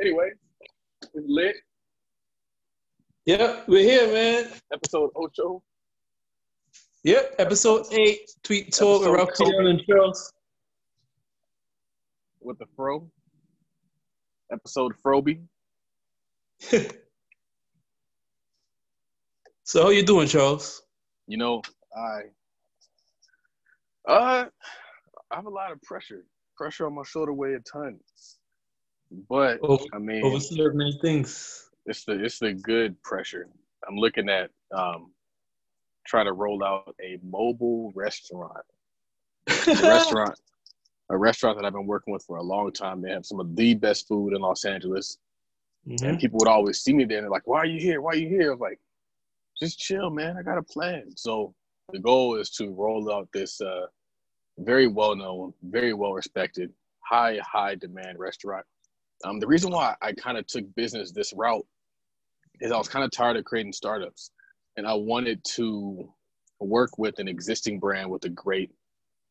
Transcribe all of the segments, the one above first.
Anyway, it's lit. Yep, we're here, man. Episode Ocho. Yep, episode eight. Tweet talk Kobe. and Charles. with the Fro. Episode Froby. So how you doing, Charles? You know, I uh I have a lot of pressure. Pressure on my shoulder weigh a ton. But Over, I mean over certain things. it's the it's the good pressure. I'm looking at um trying to roll out a mobile restaurant. a restaurant a restaurant that I've been working with for a long time. They have some of the best food in Los Angeles. Mhm. And people would always see me there and they're like, Why are you here? Why are you here? I was like, just chill, man. I got a plan. So the goal is to roll out this uh, very well known, very well respected, high, high demand restaurant. Um, the reason why I kind of took business this route is I was kind of tired of creating startups and I wanted to work with an existing brand with a great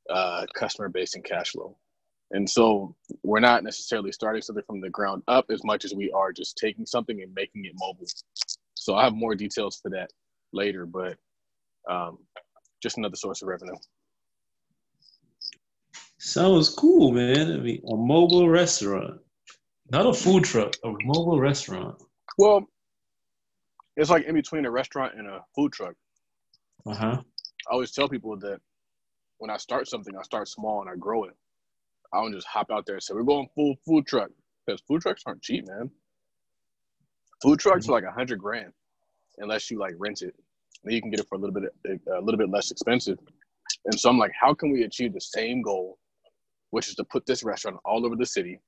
uh, customer base and cash flow. And so we're not necessarily starting something from the ground up as much as we are just taking something and making it mobile. So I have more details for that later, but um, just another source of revenue. Sounds cool, man. I mean, a mobile restaurant, not a food truck, a mobile restaurant. Well, it's like in between a restaurant and a food truck. Uh huh. I always tell people that when I start something, I start small and I grow it. I don't just hop out there and say, we're going full food truck. Because food trucks aren't cheap, man. Food trucks are like a hundred grand unless you like rent it. Then you can get it for a little bit a little bit less expensive. And so I'm like, how can we achieve the same goal, which is to put this restaurant all over the city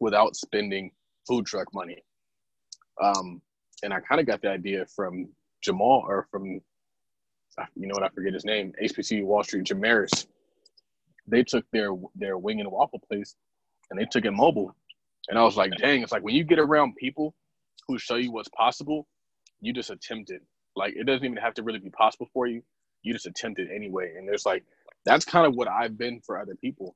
without spending food truck money? Um, and I kind of got the idea from Jamal or from you know what I forget his name, HPC Wall Street, Jamaris. They took their their wing and waffle place and they took it mobile. And I was like, dang, it's like when you get around people who show you what's possible, you just attempt it. Like it doesn't even have to really be possible for you. You just attempt it anyway. And there's like that's kind of what I've been for other people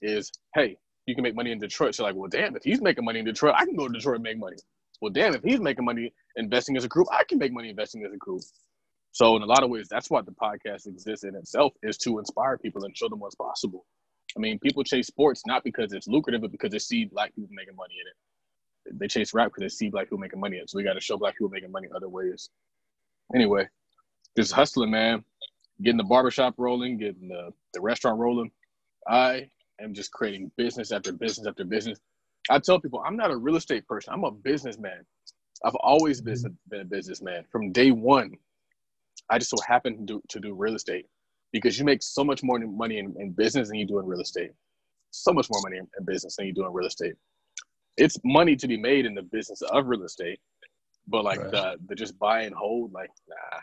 is hey, you can make money in Detroit. So like, well damn, if he's making money in Detroit, I can go to Detroit and make money. Well damn, if he's making money investing as a group, I can make money investing as a group. So in a lot of ways, that's why the podcast exists in itself is to inspire people and show them what's possible. I mean, people chase sports not because it's lucrative, but because they see black people making money in it. They chase rap because they see black people making money in it. So we got to show black people making money other ways. Anyway, just hustling, man. Getting the barbershop rolling, getting the, the restaurant rolling. I am just creating business after business after business. I tell people I'm not a real estate person. I'm a businessman. I've always been, mm-hmm. been a businessman from day one. I just so happen to do, to do real estate because you make so much more money in, in business than you do in real estate. So much more money in, in business than you do in real estate. It's money to be made in the business of real estate, but like Right. the the just buy and hold, like nah.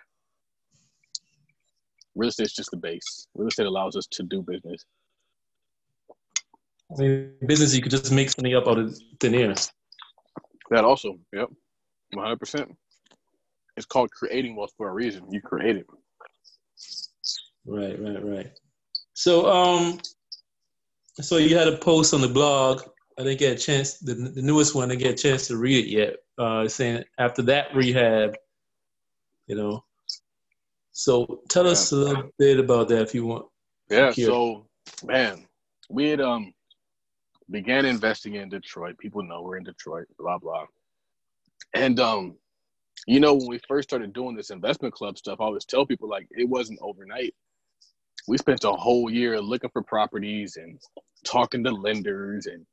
Real estate's just the base. Real estate allows us to do business. I mean, business you could just make something up out of thin air. That also, yep, one hundred percent. It's called creating wealth for a reason. You create it. Right, right, right. So, um, so you had a post on the blog. I didn't get a chance. The, the newest one, I didn't get a chance to read it yet. Uh, saying after that rehab, you know. So tell us a little bit about that if you want. Yeah. So, man, we had um began investing in Detroit. People know we're in Detroit. Blah blah. And um, you know, when we first started doing this investment club stuff, I always tell people like it wasn't overnight. We spent a whole year looking for properties and talking to lenders and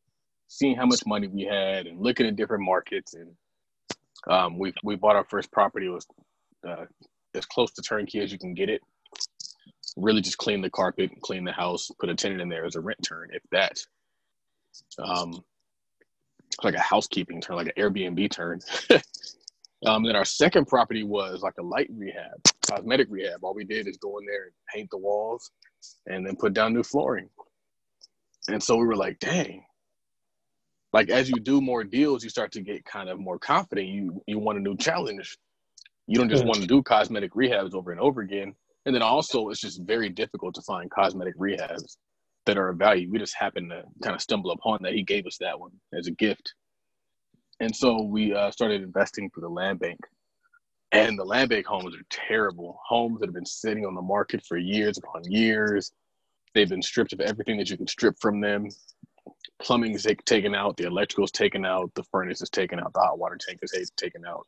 seeing how much money we had and looking at different markets. And um, we we bought our first property. It was uh, as close to turnkey as you can get it really just clean the carpet, clean the house, put a tenant in there as a rent turn, if that. Um, like a housekeeping turn, like an Airbnb turn. um, then our second property was like a light rehab, cosmetic rehab. All we did is go in there and paint the walls and then put down new flooring. And so we were like, dang. Like as you do more deals, you start to get kind of more confident. You you want a new challenge. You don't just want to do cosmetic rehabs over and over again. And then also, it's just very difficult to find cosmetic rehabs that are of value. We just happened to kind of stumble upon that. He gave us that one as a gift. And so we uh, started investing through the land bank. And the land bank homes are terrible. Homes that have been sitting on the market for years upon years. They've been stripped of everything that you can strip from them. Plumbing's taken out, the electrical is taken out, the furnace is taken out, the hot water tank is taken out.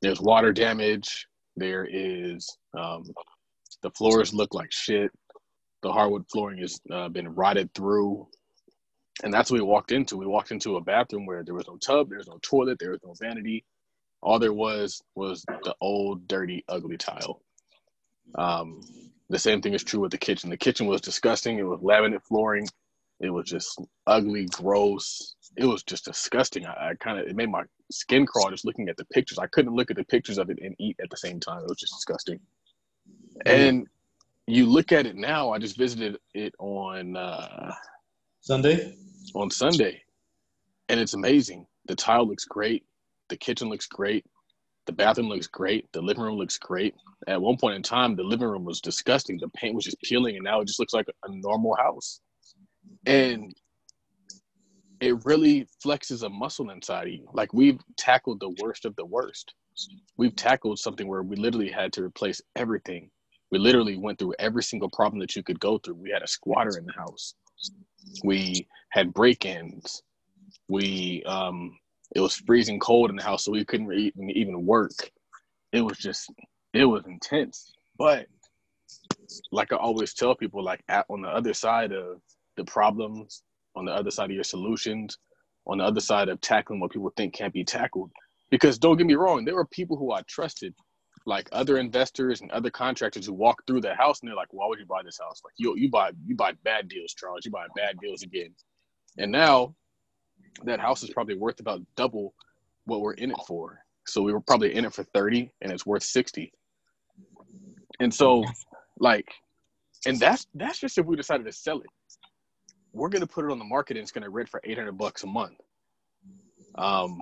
There's water damage. There is um, the floors look like shit. The hardwood flooring has uh, been rotted through and that's what we walked into. We walked into a bathroom where there was no tub, there was no toilet, there was no vanity. All there was was the old, dirty, ugly tile. Um, the same thing is true with the kitchen. The kitchen was disgusting. It was laminate flooring. It was just ugly, gross. It was just disgusting. I, I kind of it made my skin crawl just looking at the pictures. I couldn't look at the pictures of it and eat at the same time. It was just disgusting. And you look at it now. I just visited it on uh, Sunday on Sunday, and it's amazing. The tile looks great. The kitchen looks great. The bathroom looks great. The living room looks great. At one point in time, the living room was disgusting. The paint was just peeling, and now it just looks like a normal house. And it really flexes a muscle inside of you. Like we've tackled the worst of the worst. We've tackled something where we literally had to replace everything. We literally went through every single problem that you could go through. We had a squatter in the house. We had break-ins. We um, it was freezing cold in the house, so we couldn't even even work. It was just it was intense. But like I always tell people, like at, on the other side of the problems, on the other side of your solutions, on the other side of tackling what people think can't be tackled. Because don't get me wrong, there were people who I trusted like other investors and other contractors who walk through the house and they're like, why would you buy this house? Like you you buy you buy bad deals, Charles. You buy bad deals again. And now that house is probably worth about double what we're in it for. So we were probably in it for 30 and it's worth 60. And so like and that's that's just if we decided to sell it. We're gonna put it on the market and it's gonna rent for 800 bucks a month. Um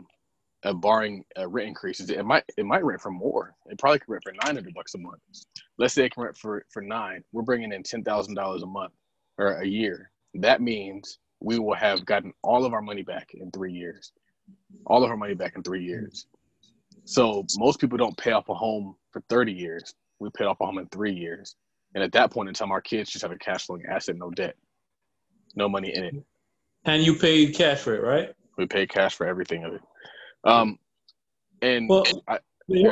uh, barring uh, rent increases. It might it might rent for more. It probably could rent for nine hundred bucks a month. Let's say it can rent for for nine. We're bringing in ten thousand dollars a month or a year. That means we will have gotten all of our money back in three years. All of our money back in three years. So most people don't pay off a home for thirty years. We pay off a home in three years, and at that point in time, our kids just have a cash flowing asset, no debt, no money in it. And you paid cash for it, right? We pay cash for everything of it. Um, and well, I,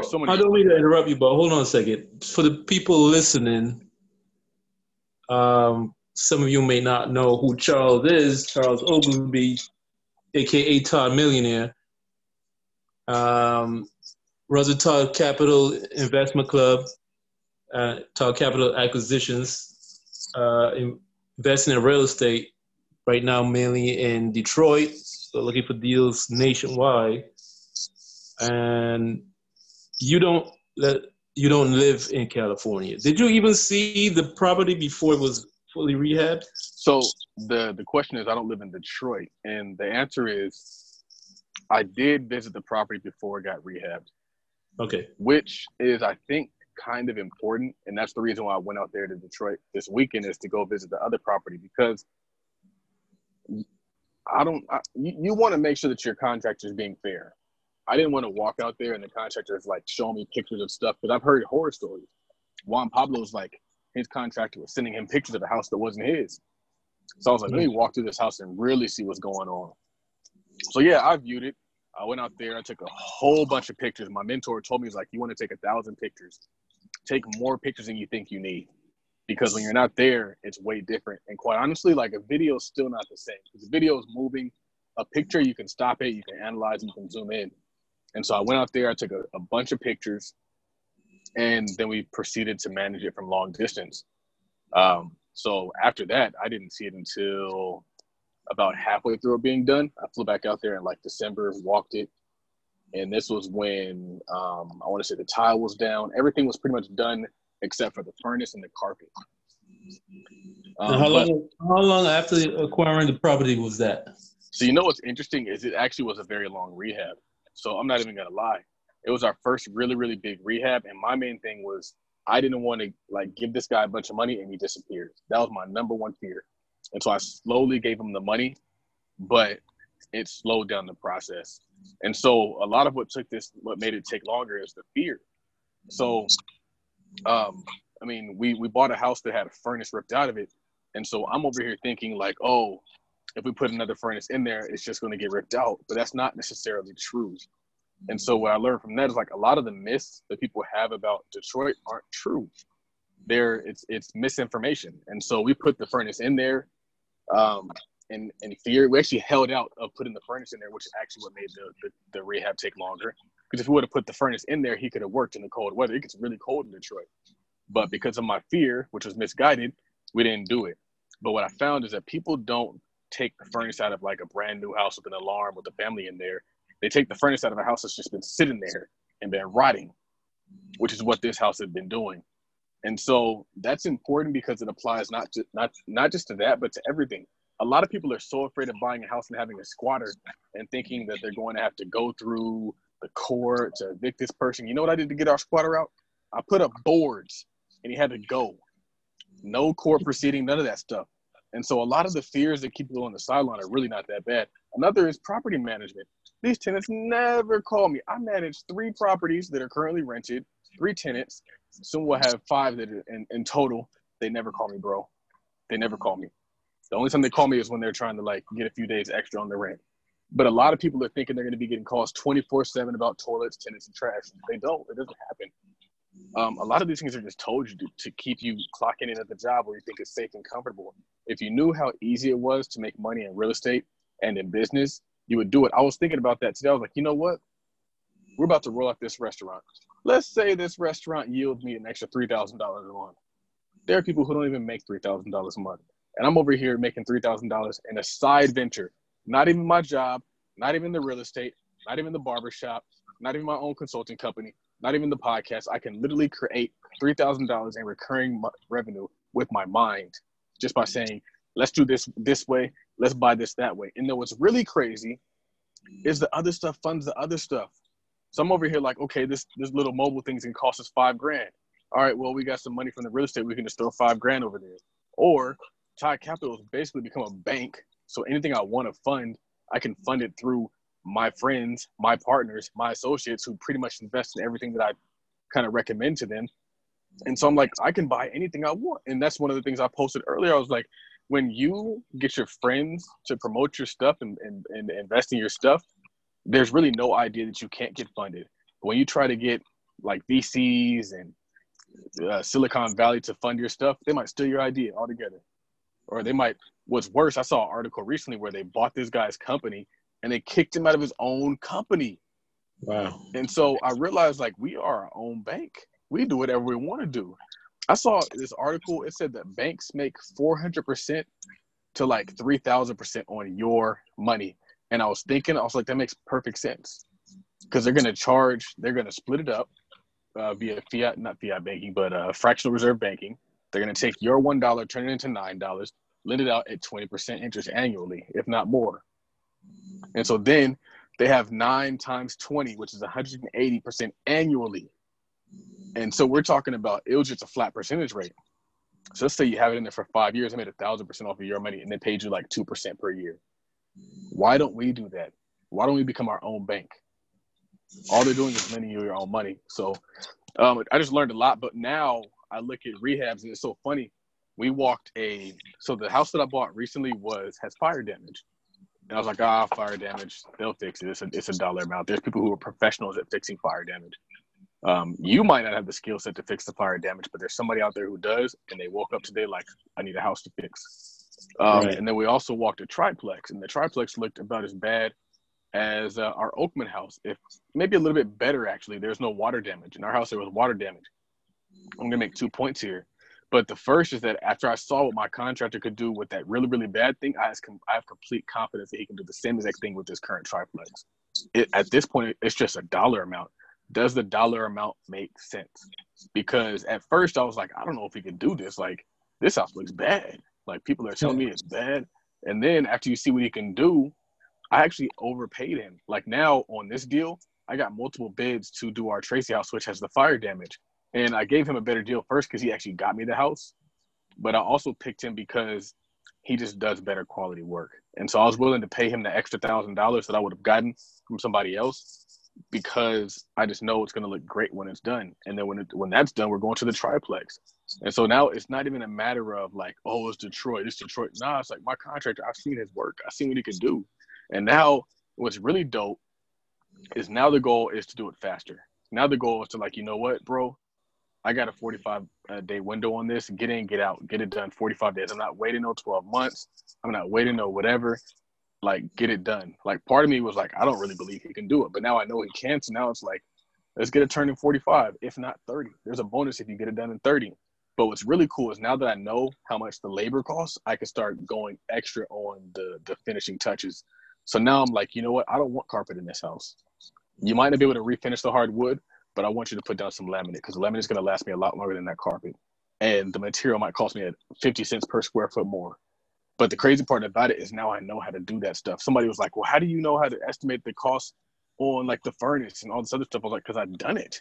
so I don't mean to interrupt you, but hold on a second. For the people listening, um, some of you may not know who Charles is. Charles Oglesby, aka Todd Millionaire. Um, Russell Todd Capital Investment Club, uh, Todd Capital Acquisitions, uh, investing in real estate right now, mainly in Detroit. So looking for deals nationwide and you don't let you don't live in California. Did you even see the property before it was fully rehabbed? So the the question is, I don't live in Detroit, and the answer is, I did visit the property before it got rehabbed. Okay. Which is, I think, kind of important, and that's the reason why I went out there to Detroit this weekend is to go visit the other property because I don't. I, you, you want to make sure that your contractor is being fair. I didn't want to walk out there and the contractor is like showing me pictures of stuff because I've heard horror stories. Juan Pablo's like his contractor was sending him pictures of a house that wasn't his. So I was like, let me mm. walk through this house and really see what's going on. So yeah, I viewed it. I went out there. I took a whole bunch of pictures. My mentor told me, he's like, you want to take a thousand pictures. Take more pictures than you think you need. Because when you're not there, it's way different. And quite honestly, like a video is still not the same. Because the video is moving. A picture, you can stop it, you can analyze, it, you can zoom in. And so I went out there, I took a, a bunch of pictures, and then we proceeded to manage it from long distance. Um, so after that, I didn't see it until about halfway through it being done. I flew back out there in like December, walked it, and this was when um, I want to say the tile was down. Everything was pretty much done except for the furnace and the carpet. Um, how long? How long after acquiring the property was that? So you know what's interesting is it actually was a very long rehab. So I'm not even gonna lie. It was our first really, really big rehab. And my main thing was I didn't want to like give this guy a bunch of money and he disappears. That was my number one fear. And so I slowly gave him the money, but it slowed down the process. And so a lot of what took this, what made it take longer is the fear. So, um, I mean, we we bought a house that had a furnace ripped out of it, and so I'm over here thinking like, oh, if we put another furnace in there, it's just going to get ripped out. But that's not necessarily true. And so what I learned from that is like a lot of the myths that people have about Detroit aren't true. They're it's it's misinformation. And so we put the furnace in there. Um, and and fear. We actually held out of putting the furnace in there, which is actually what made the, the, the rehab take longer. Because if we would have put the furnace in there, he could have worked in the cold weather. It gets really cold in Detroit. But because of my fear, which was misguided, we didn't do it. But what I found is that people don't take the furnace out of like a brand new house with an alarm with a family in there. They take the furnace out of a house that's just been sitting there and been rotting, which is what this house has been doing. And so that's important because it applies not to not not just to that, but to everything a lot of people are so afraid of buying a house and having a squatter and thinking that they're going to have to go through the court to evict this person. You know what I did to get our squatter out? I put up boards and he had to go. No court proceeding, none of that stuff. And so a lot of the fears that keep people on the sideline are really not that bad. Another is property management. These tenants never call me. I manage three properties that are currently rented, three tenants. Soon we'll have five that are in, in total. They never call me, bro. They never call me. The only time they call me is when they're trying to like get a few days extra on the rent. But a lot of people are thinking they're going to be getting calls 24 7 about toilets, tenants, and trash. They don't. It doesn't happen. Um, a lot of these things are just told you to, to keep you clocking in at the job where you think it's safe and comfortable. If you knew how easy it was to make money in real estate and in business, you would do it. I was thinking about that today. I was like, you know what? We're about to roll out this restaurant. Let's say this restaurant yields me an extra $3,000 a month. There are people who don't even make $3,000 a month and I'm over here making three thousand dollars in a side venture, not even my job, not even the real estate, not even the barbershop, not even my own consulting company, not even the podcast. I can literally create three thousand dollars in recurring revenue with my mind just by saying, "Let's do this this way, let's buy this that way." And then what's really crazy is the other stuff funds the other stuff. So I'm over here like, okay, this this little mobile thing's gonna cost us five grand. All right, well, we got some money from the real estate. We can just throw five grand over there. Or Tide Capital has basically become a bank. So anything I want to fund, I can fund it through my friends, my partners, my associates who pretty much invest in everything that I kind of recommend to them. And so I'm like, I can buy anything I want. And that's one of the things I posted earlier. I was like, when you get your friends to promote your stuff and, and, and invest in your stuff, there's really no idea that you can't get funded. When you try to get like VCs and uh, Silicon Valley to fund your stuff, they might steal your idea altogether or they might what's worse i saw an article recently where they bought this guy's company and they kicked him out of his own company. Wow. And so i realized like we are our own bank. We do whatever we want to do. I saw this article it said that banks make 400% to like 3000% on your money. And i was thinking i was like that makes perfect sense. Because they're going to charge they're going to split it up uh, via fiat not fiat banking but uh, fractional reserve banking. They're going to take your $1, turn it into $9, lend it out at 20% interest annually, if not more. And so then they have nine times 20, which is 180% annually. And so we're talking about it was just a flat percentage rate. So let's say you have it in there for five years, I made a thousand percent off of your money, and they paid you like two percent per year. Why don't we do that? Why don't we become our own bank? All they're doing is lending you your own money. So um, I just learned a lot, but now I look at rehabs and it's so funny. We walked a so the house that I bought recently was has fire damage. And I was like, ah, fire damage, they'll fix it. It's a, it's a dollar amount. There's people who are professionals at fixing fire damage. Um, you might not have the skill set to fix the fire damage, but there's somebody out there who does, and they woke up today like, I need a house to fix. Um, right. And then we also walked a triplex, and the triplex looked about as bad as uh, our Oakman house, if maybe a little bit better actually. There's no water damage. In our house, there was water damage. I'm gonna make two points here. But the first is that after I saw what my contractor could do with that really, really bad thing, I, I have complete confidence that he can do the same exact thing with this current triplex. It, at this point, it's just a dollar amount. Does the dollar amount make sense? Because at first I was like, I don't know if he can do this. Like, this house looks bad. Like, people are telling me it's bad. And then after you see what he can do, I actually overpaid him. Like, now on this deal, I got multiple bids to do our Tracy house, which has the fire damage. And I gave him a better deal first because he actually got me the house. But I also picked him because he just does better quality work. And so I was willing to pay him the extra thousand dollars that I would have gotten from somebody else because I just know it's going to look great when it's done. And then when it, when that's done, we're going to the triplex. And so now it's not even a matter of like, oh, it's Detroit, it's Detroit. Nah, it's like my contractor. I've seen his work. I've seen what he can do. And now what's really dope is now the goal is to do it faster. Now the goal is to like, you know what, bro? I got a 45 uh, day window on this. Get in, get out, get it done 45 days. I'm not waiting no 12 months. I'm not waiting no whatever. Like, get it done. Like, part of me was like, I don't really believe he can do it, but now I know he can. So now it's like, let's get it turned in 45, if not 30. There's a bonus if you get it done in 30. But what's really cool is now that I know how much the labor costs, I can start going extra on the the finishing touches. So now I'm like, you know what? I don't want carpet in this house. You might not be able to refinish the hardwood, but I want you to put down some laminate because laminate is going to last me a lot longer than that carpet. And the material might cost me at 50 cents per square foot more. But the crazy part about it is now I know how to do that stuff. Somebody was like, well, how do you know how to estimate the cost on like the furnace and all this other stuff? I was like, because I've done it.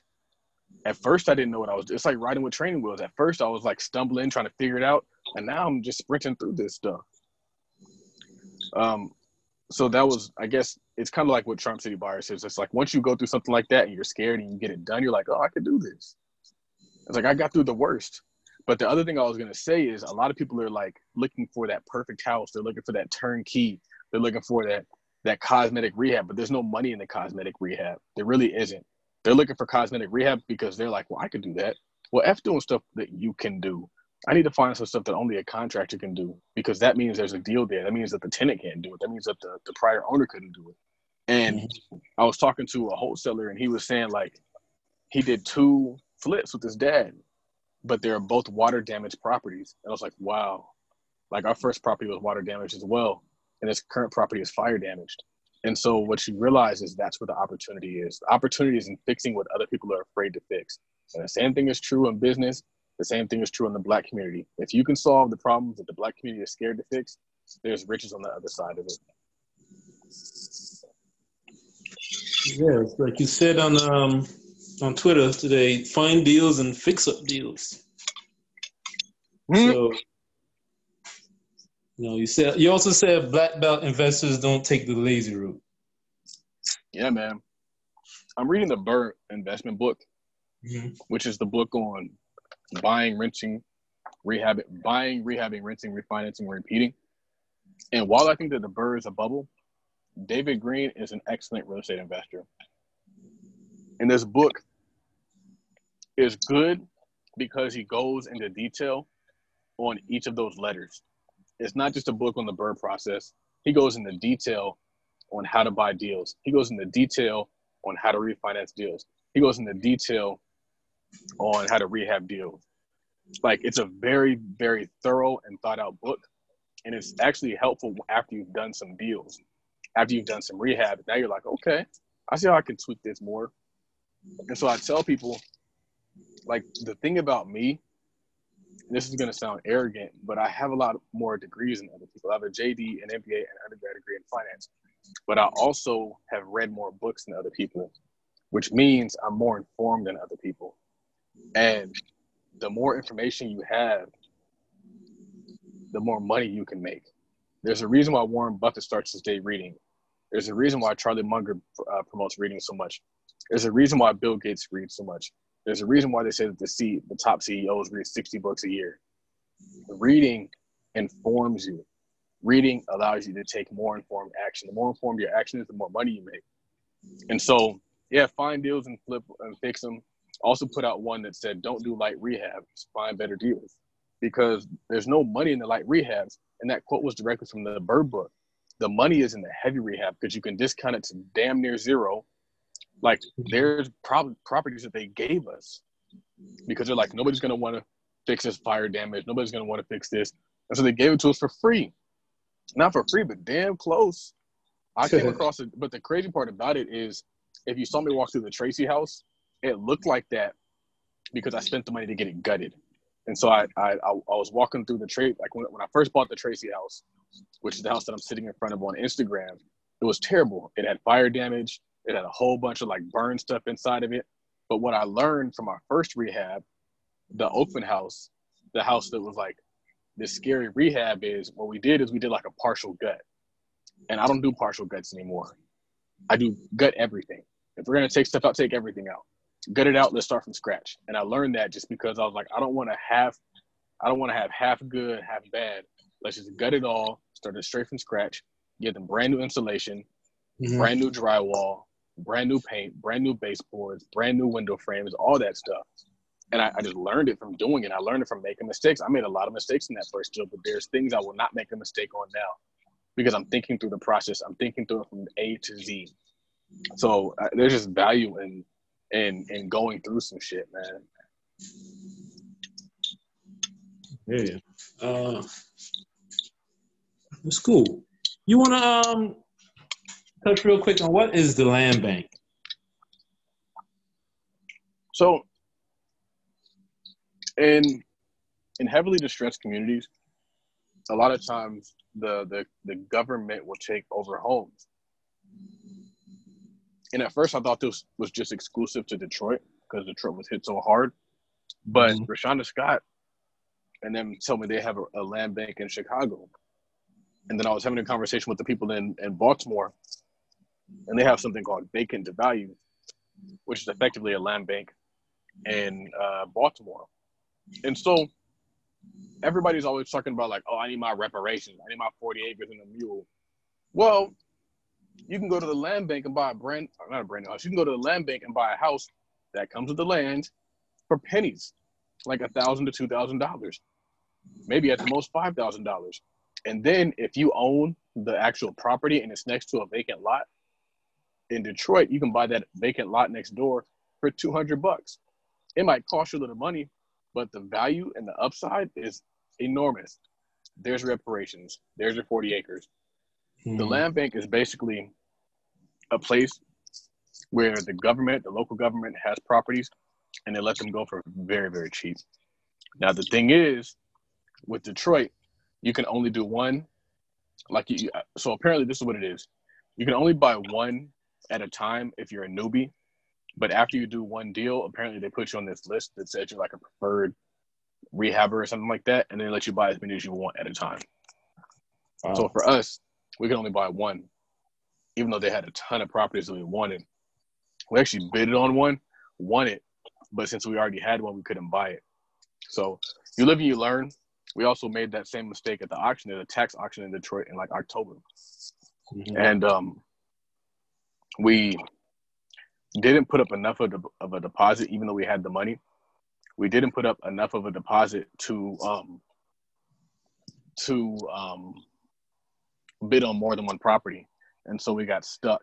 At first, I didn't know what I was. It's like riding with training wheels. At first, I was like stumbling, trying to figure it out, and now I'm just sprinting through this stuff. Um, so that was, I guess, it's kind of like what Trump City Buyers is. It's like once you go through something like that and you're scared and you get it done, you're like, oh, I can do this. It's like I got through the worst. But the other thing I was gonna say is a lot of people are like looking for that perfect house. They're looking for that turnkey. They're looking for that that cosmetic rehab, but there's no money in the cosmetic rehab. There really isn't. They're looking for cosmetic rehab because they're like, well, I could do that. Well, F doing stuff that you can do. I need to find some stuff that only a contractor can do because that means there's a deal there. That means that the tenant can't do it. That means that the, the prior owner couldn't do it. And mm-hmm. I was talking to a wholesaler and he was saying like he did two flips with his dad, but they're both water damaged properties. And I was like, wow. Like our first property was water damaged as well. And this current property is fire damaged. And so what you realize is that's where the opportunity is. The opportunity is in fixing what other people are afraid to fix. And the same thing is true in business. The same thing is true in the black community. If you can solve the problems that the black community is scared to fix, there's riches on the other side of it. Yeah, like you said on um, on Twitter today, find deals and fix up deals. Mm-hmm. So, you know, you said you also said black belt investors don't take the lazy route. Yeah, man. I'm reading the BRRRR investment book, mm-hmm. which is the book on buying, renting, rehab, buying, rehabbing, renting, refinancing, repeating. And while I think that the BRRRR is a bubble, David Greene is an excellent real estate investor. And this book is good because he goes into detail on each of those letters. It's not just a book on the BRRRR process. He goes into detail on how to buy deals. He goes into detail on how to refinance deals. He goes into detail on how to rehab deals. Like it's a very, very thorough and thought out book. And it's actually helpful after you've done some deals, after you've done some rehab. Now you're like, okay, I see how I can tweak this more. And so I tell people, like the thing about me, this is gonna sound arrogant, but I have a lot more degrees than other people. I have a JD, an MBA, and an undergrad degree in finance. But I also have read more books than other people, which means I'm more informed than other people. And the more information you have, the more money you can make. There's a reason why Warren Buffett starts his day reading. There's a reason why Charlie Munger uh, promotes reading so much. There's a reason why Bill Gates reads so much. There's a reason why they say that the C, the top CEOs read 60 books a year. Reading informs you. Reading allows you to take more informed action. The more informed your action is, the more money you make. And so, yeah, find deals and flip and fix them also put out one that said, don't do light rehabs, find better deals. Because there's no money in the light rehabs. And that quote was directly from the BRRRR book. The money is in the heavy rehab because you can discount it to damn near zero. Like there's prob- properties that they gave us because they're like, nobody's going to want to fix this fire damage. Nobody's going to want to fix this. And so they gave it to us for free. Not for free, but damn close. I came across it. But the crazy part about it is if you saw me walk through the Tracy house, it looked like that because I spent the money to get it gutted. And so I I, I was walking through the trade like when, when I first bought the Tracy house, which is the house that I'm sitting in front of on Instagram. It was terrible. It had fire damage. It had a whole bunch of like burn stuff inside of it. But what I learned from our first rehab, the Oakman house, the house that was like this scary rehab is what we did is we did like a partial gut. And I don't do partial guts anymore. I do gut everything. If we're gonna take stuff out, take everything out. Gut it out, let's start from scratch. And I learned that just because I was like, I don't want to have I don't want to have half good, half bad. Let's just gut it all, start it straight from scratch, get them brand new insulation, mm-hmm. brand new drywall, brand new paint, brand new baseboards, brand new window frames, all that stuff. And I, I, just learned it from doing it. I learned it from making mistakes. I made a lot of mistakes in that first job, but there's things I will not make a mistake on now because I'm thinking through the process. I'm thinking through it from A to Z. So uh, there's just value in in in going through some shit, man. Yeah. Uh, it's cool. You want to um touch real quick on what is the land bank? So, in in heavily distressed communities, a lot of times the the, the government will take over homes. And at first, I thought this was just exclusive to Detroit because Detroit was hit so hard. But mm-hmm. Rashonda Scott and then told me they have a, a, land bank in Chicago. And then I was having a conversation with the people in, in Baltimore, and they have something called Vacants to Value, which is effectively a land bank in uh, Baltimore. And so everybody's always talking about like, oh, I need my reparations. I need my 40 acres and a mule. Well, you can go to the land bank and buy a brand, uh, not a brand new house. You can go to the land bank and buy a house that comes with the land for pennies, like a thousand to two thousand dollars, maybe at the most five thousand dollars. And then if you own the actual property and it's next to a vacant lot in Detroit, you can buy that vacant lot next door for two hundred bucks. It might cost you a little money, but the value and the upside is enormous. There's reparations. There's your 40 acres. Mm-hmm. The hmm. land bank is basically a place where the government, the local government, has properties and they let them go for very, very cheap. Now, the thing is, with Detroit, you can only do one. Like, you, so apparently, this is what it is you can only buy one at a time if you're a newbie. But after you do one deal, apparently they put you on this list that says you're like a preferred rehabber or something like that, and they let you buy as many as you want at a time. Wow. So for us, we could only buy one, even though they had a ton of properties that we wanted. We actually bid on one, won it, but since we already had one, we couldn't buy it. So you live and you learn. We also made that same mistake at the auction, at a tax auction in Detroit in like October, mm-hmm. and um, we didn't put up enough of, the, of a deposit, even though we had the money. We didn't put up enough of a deposit to um, to um, bid on more than one property, and so we got stuck.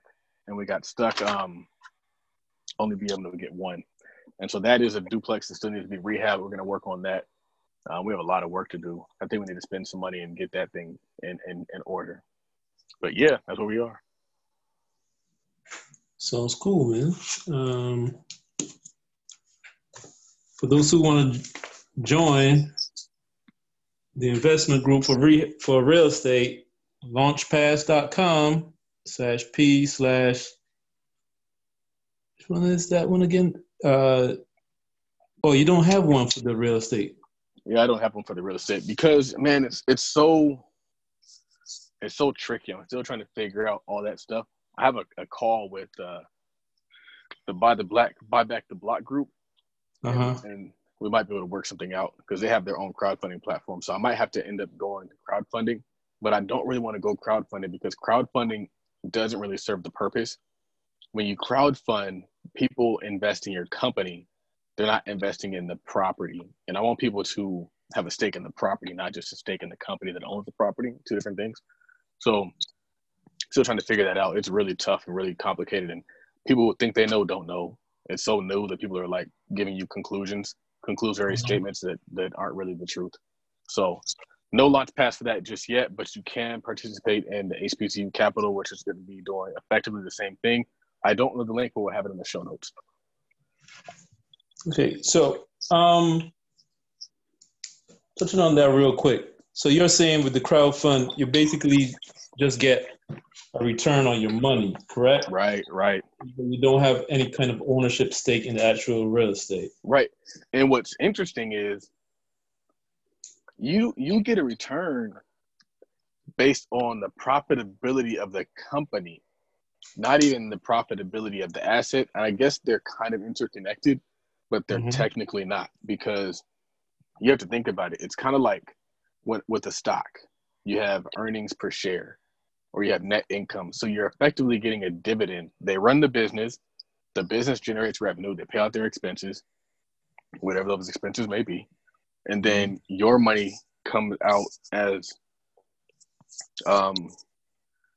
And we got stuck um, only be able to get one. And so that is a duplex that still needs to be rehabbed. We're going to work on that. Uh, we have a lot of work to do. I think we need to spend some money and get that thing in, in, in order. But yeah, that's where we are. Sounds cool, man. Um, for those who want to join the investment group for re- for real estate, launchpass.com slash p slash which one is that one again? Uh, oh, you don't have one for the real estate. Yeah, I don't have one for the real estate because man, it's it's so it's so tricky. I'm still trying to figure out all that stuff. I have a, a call with uh, the buy the black buy back the block group, uh-huh. and, and, we might be able to work something out because they have their own crowdfunding platform. So I might have to end up going to crowdfunding, but I don't really want to go crowdfunding because crowdfunding doesn't really serve the purpose. When you crowdfund, people invest in your company; they're not investing in the property. And I want people to have a stake in the property, not just a stake in the company that owns the property. Two different things. So still trying to figure that out. It's really tough and really complicated, and people think they know don't know. It's so new that people are like giving you conclusions, conclusory mm-hmm. statements that that aren't really the truth. So no launch pass for that just yet, but you can participate in the HBCU Capital, which is going to be doing effectively the same thing. I don't know the link, but we'll have it in the show notes. Okay, so um, touching on that real quick. So you're saying with the crowd fund, you basically just get a return on your money, correct? Right, right. You don't have any kind of ownership stake in the actual real estate. Right. And what's interesting is you you get a return based on the profitability of the company, not even the profitability of the asset. And I guess they're kind of interconnected, but they're Mhm. technically not because you have to think about it. It's kind of like with, with a stock, you have earnings per share or you have net income. So you're effectively getting a dividend. They run the business, the business generates revenue, they pay out their expenses, whatever those expenses may be. And then your money comes out as um,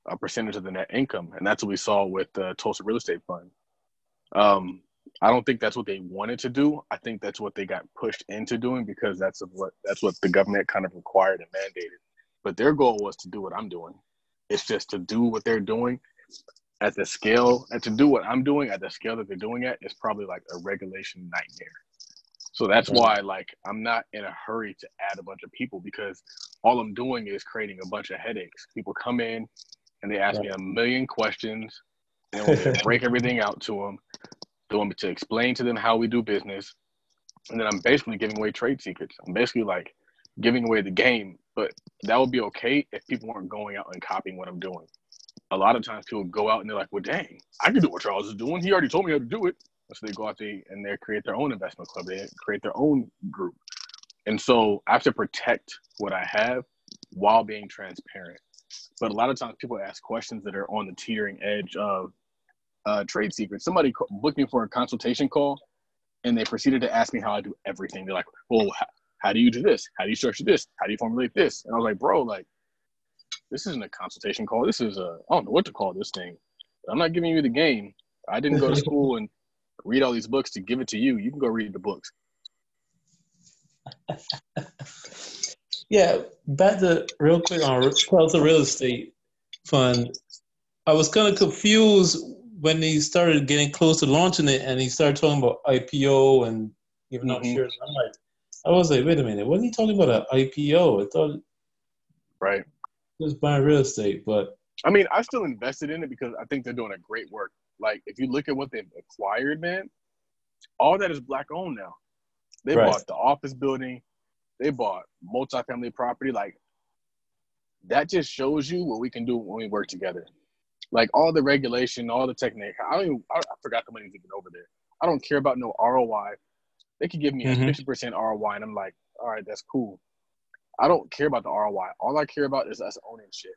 a percentage of the net income. And that's what we saw with the Tulsa Real Estate Fund. Um, I don't think that's what they wanted to do. I think that's what they got pushed into doing because that's what that's what the government kind of required and mandated. But their goal was to do what I'm doing. It's just to do what they're doing at the scale and to do what I'm doing at the scale that they're doing at is probably like a regulation nightmare. So that's why like I'm not in a hurry to add a bunch of people because all I'm doing is creating a bunch of headaches. People come in and they ask me a million questions and I want me to break everything out to them. They want me to explain to them how we do business. And then I'm basically giving away trade secrets. I'm basically like giving away the game, but that would be okay if people weren't going out and copying what I'm doing. A lot of times people go out and they're like, well, dang, I can do what Charles is doing. He already told me how to do it. So they go out there and they create their own investment club. They create their own group. And so I have to protect what I have while being transparent. But a lot of times people ask questions that are on the teetering edge of uh, trade secrets. Somebody booked me for a consultation call and they proceeded to ask me how I do everything. They're like, well, how, how do you do this? How do you structure this? How do you formulate this? And I was like, bro, like, this isn't a consultation call. This is a, I don't know what to call this thing. I'm not giving you the game. I didn't go to school and read all these books to give it to you. You can go read the books. Yeah, back to real quick on Tulsa Real Estate Fund. I was kind of confused when he started getting close to launching it, and he started talking about IPO and giving out Mhm. shares. I'm like, I was like, wait a minute, wasn't he talking about an IPO? I thought Right. was buying real estate, but I mean, I still invested in it because I think they're doing a great work. Like, if you look at what they've acquired, man, all that is black owned now. They Right. bought the office building, they bought multifamily property. Like, that just shows you what we can do when we work together. Like all the regulation, all the technique. I don't even, I, forgot the money's even over there. I don't care about no ROI. They could give me a Mhm. 50% ROI, and I'm like, all right, that's cool. I don't care about the ROI. All I care about is us owning shit.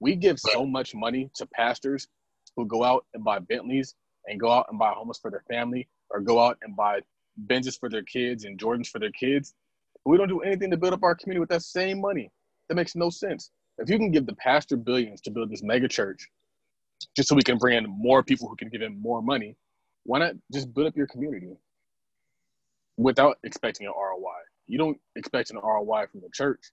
We give so much money to pastors who go out and buy Bentleys and go out and buy homes for their family or go out and buy Benzes for their kids and Jordans for their kids. We don't do anything to build up our community with that same money. That makes no sense. If you can give the pastor billions to build this mega church just so we can bring in more people who can give him more money, why not just build up your community without expecting an ROI? You don't expect an ROI from the church.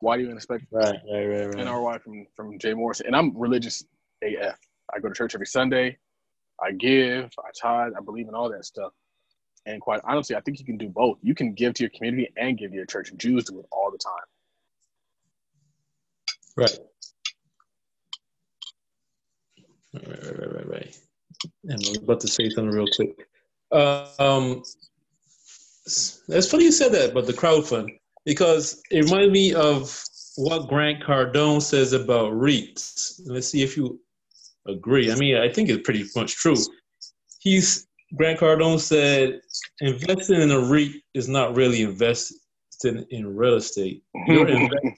Why do you expect right, right, right, an. ROI from from Jay Morrison? And I'm religious AF. I go to church every Sunday. I give. I tithe. I believe in all that stuff. And quite honestly, I think you can do both. You can give to your community and give to your church. Jews do it all the time. Right. Right, right, right, right. And I was about to say something real quick. Um, it's funny you said that about the crowdfund because it reminded me of what Grant Cardone says about REITs. Let's see if you agree. I mean, I think it's pretty much true. He's Grant Cardone said investing in a REIT is not really investing in real estate.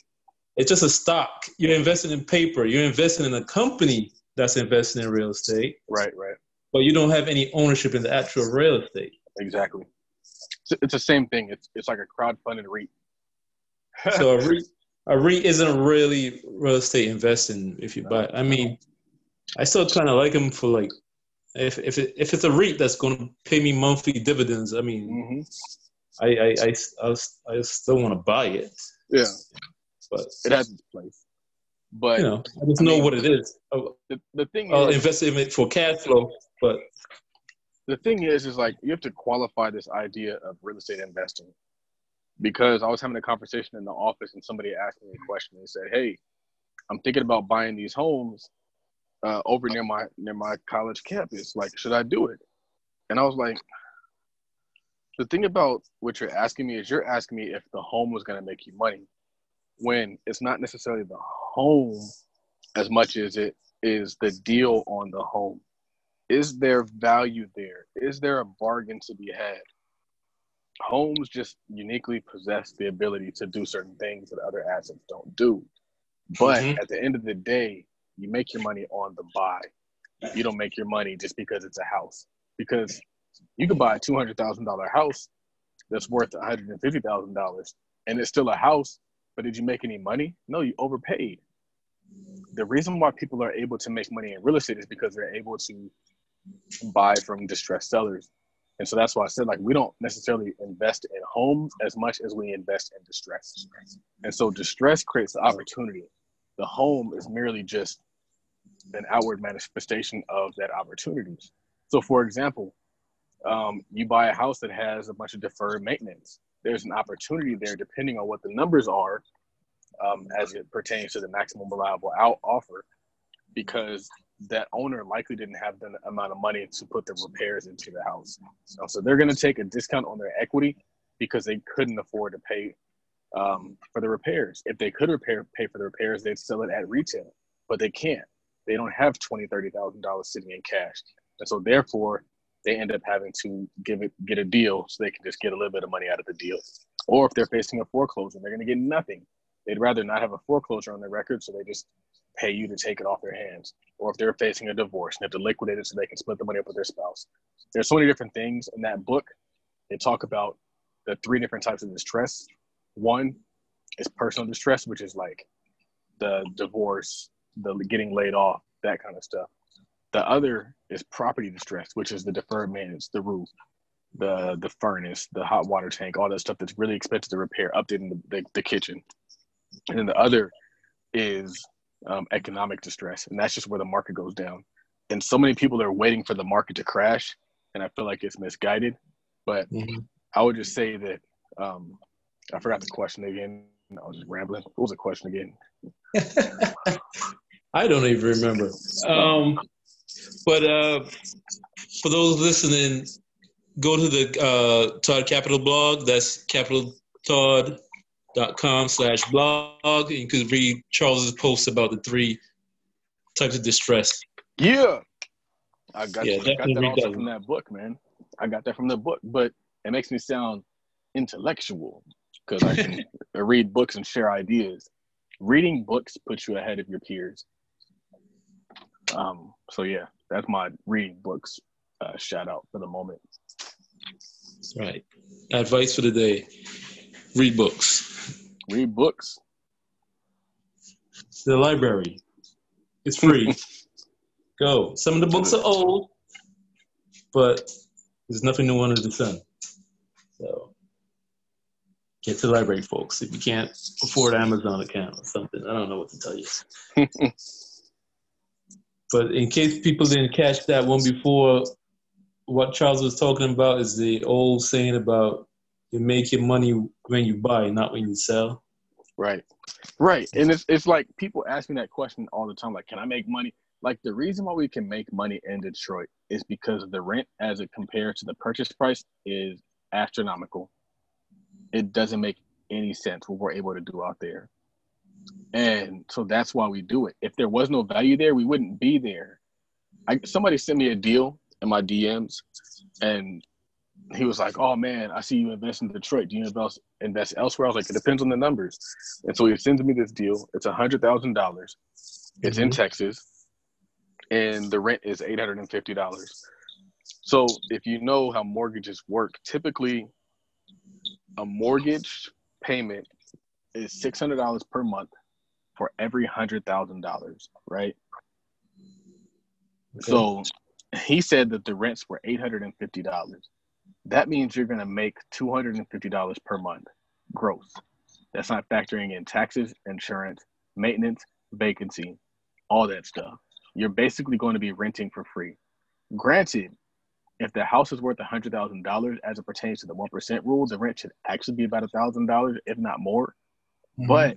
It's just a stock. You're investing in paper. You're investing in a company that's investing in real estate, right, right. but you don't have any ownership in the actual real estate. Exactly. It's, it's the same thing. It's it's like a crowdfunded REIT. So a REIT, a REIT isn't really real estate investing if you buy. I mean, I still kind of like them for like, if if it, if it's a REIT that's going to pay me monthly dividends. I mean, hmm I I I, I, I still want to buy it, Yeah, but it has its place. But you know, I just I know mean- what it is. The, the thing I'll is, invest in it for cash flow, but the thing is, is like you have to qualify this idea of real estate investing. Because I was having a conversation in the office and somebody asked me a question. They said, "Hey, I'm thinking about buying these homes uh, over near my near my college campus. Like, should I do it?" And I was like, the thing about what you're asking me is you're asking me if the home was going to make you money when it's not necessarily the home as much as it is the deal on the home. Is there value there? Is there a bargain to be had? Homes just uniquely possess the ability to do certain things that other assets don't do. But mm-hmm. at the end of the day, you make your money on the buy. You don't make your money just because it's a house. Because you could buy a two hundred thousand dollar house that's worth one hundred and fifty thousand dollars, and it's still a house. But did you make any money? No, you overpaid. The reason why people are able to make money in real estate is because they're able to buy from distressed sellers. And so that's why I said like we don't necessarily invest in homes as much as we invest in distress. And so distress creates the opportunity. The home is merely just an outward manifestation of that opportunity. So for example, um, you buy a house that has a bunch of deferred maintenance. There's an opportunity there, depending on what the numbers are, um, as it pertains to the maximum reliable out offer, because that owner likely didn't have the amount of money to put the repairs into the house. So, so they're going to take a discount on their equity because they couldn't afford to pay um, for the repairs. If they could repair pay for the repairs, they'd sell it at retail, but they can't. They don't have twenty, thirty thousand dollars sitting in cash, and so therefore they end up having to give it get a deal so they can just get a little bit of money out of the deal. Or if they're facing a foreclosure, they're going to get nothing. They'd rather not have a foreclosure on their record, so they just pay you to take it off their hands. Or if they're facing a divorce and have to liquidate it so they can split the money up with their spouse. There's so many different things in that book. They talk about the three different types of distress. One is personal distress, which is like the divorce, the getting laid off, that kind of stuff. The other is property distress, which is the deferred maintenance, the roof, the the furnace, the hot water tank, all that stuff that's really expensive to repair, updating the, the, the kitchen. And then the other is um, economic distress, and that's just where the market goes down. And so many people are waiting for the market to crash, and I feel like it's misguided. But mm-hmm. I would just say that um, I forgot the question again. I was just rambling. What was the question again? I don't even remember. Um, but uh, for those listening, go to the uh, Talk Capital blog. That's capitaltodd.com slash blog. You can read Charles's post about the three types of distress. Yeah. I got, yeah, I got that also from that book, man. I got that from the book, but it makes me sound intellectual because I can read books and share ideas. Reading books puts you ahead of your peers. Um, so yeah, that's my reading books uh, shout out for the moment. Right. Advice for the day: read books. Read books. The library. It's free. Go. Some of the books are old, but there's nothing new under the sun. So get to the library, folks. If you can't afford Amazon account or something, I don't know what to tell you. But in case people didn't catch that one before, what Charles was talking about is the old saying about you make your money when you buy, not when you sell. Right. Right. And it's it's like people ask me that question all the time, like, can I make money? Like the reason why we can make money in Detroit is because the rent as it compared to the purchase price is astronomical. It doesn't make any sense what we're able to do out there. And so that's why we do it. If there was no value there, we wouldn't be there. I, somebody sent me a deal in my DMs, and he was like, "Oh man, I see you invest in Detroit. Do you invest invest elsewhere?" I was like, "It depends on the numbers." And so he sends me this deal. It's a hundred thousand dollars. It's mm-hmm. in Texas, and the rent is eight hundred and fifty dollars. So if you know how mortgages work, typically a mortgage payment is six hundred dollars per month for every hundred thousand dollars, right? Okay. So he said that the rents were eight hundred and fifty dollars. That means you're gonna make two hundred and fifty dollars per month gross. That's not factoring in taxes, insurance, maintenance, vacancy, all that stuff. You're basically going to be renting for free. Granted, if the house is worth hundred thousand dollars as it pertains to the one percent rule, the rent should actually be about thousand dollars, if not more. Mm-hmm. But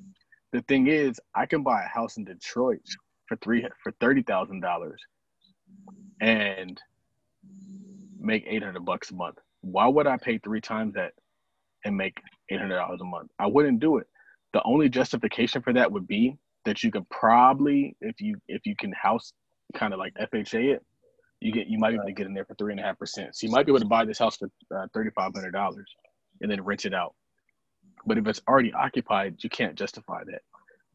the thing is, I can buy a house in Detroit for three for thirty thousand dollars and make eight hundred bucks a month. Why would I pay three times that and make eight hundred dollars a month? I wouldn't do it. The only justification for that would be that you could probably, if you if you can house kind of like FHA it, you get you might be able to get in there for three and a half percent. So you might be able to buy this house for uh, thirty five hundred dollars and then rent it out. But if it's already occupied, you can't justify that.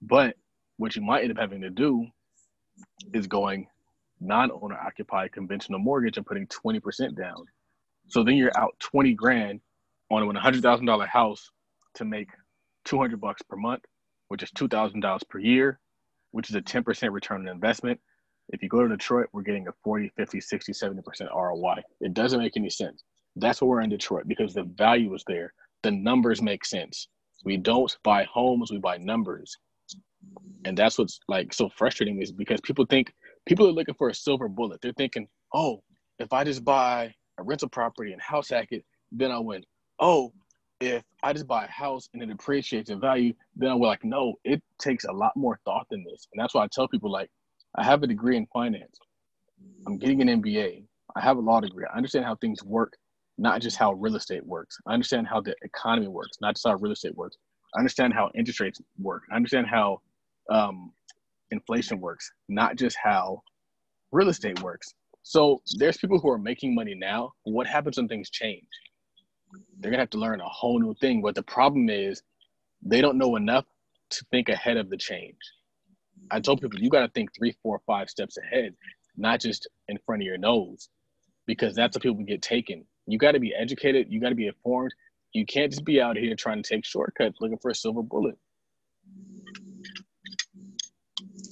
But what you might end up having to do is going non-owner occupied conventional mortgage and putting 20% down. So then you're out 20 grand on a $100,000 house to make 200 bucks per month, which is $2,000 per year, which is a 10% return on investment. If you go to Detroit, we're getting a 40, 50, 60, 70% ROI. It doesn't make any sense. That's why we're in Detroit because the value is there. The numbers make sense. We don't buy homes, we buy numbers. And that's what's like so frustrating is because people think people are looking for a silver bullet. They're thinking, oh, if I just buy a rental property and house hack it, then I win. Oh, if I just buy a house and it appreciates in value, then I'm like, no, it takes a lot more thought than this. And that's why I tell people like, I have a degree in finance. I'm getting an MBA. I have a law degree. I understand how things work, not just how real estate works. I understand how the economy works, not just how real estate works. I understand how interest rates work. I understand how um, inflation works, not just how real estate works. So there's people who are making money now. What happens when things change? They're gonna have to learn a whole new thing. But the problem is they don't know enough to think ahead of the change. I told people you got to think three, four, five steps ahead, not just in front of your nose, because that's how people get taken. You got to be educated. You got to be informed. You can't just be out here trying to take shortcuts looking for a silver bullet.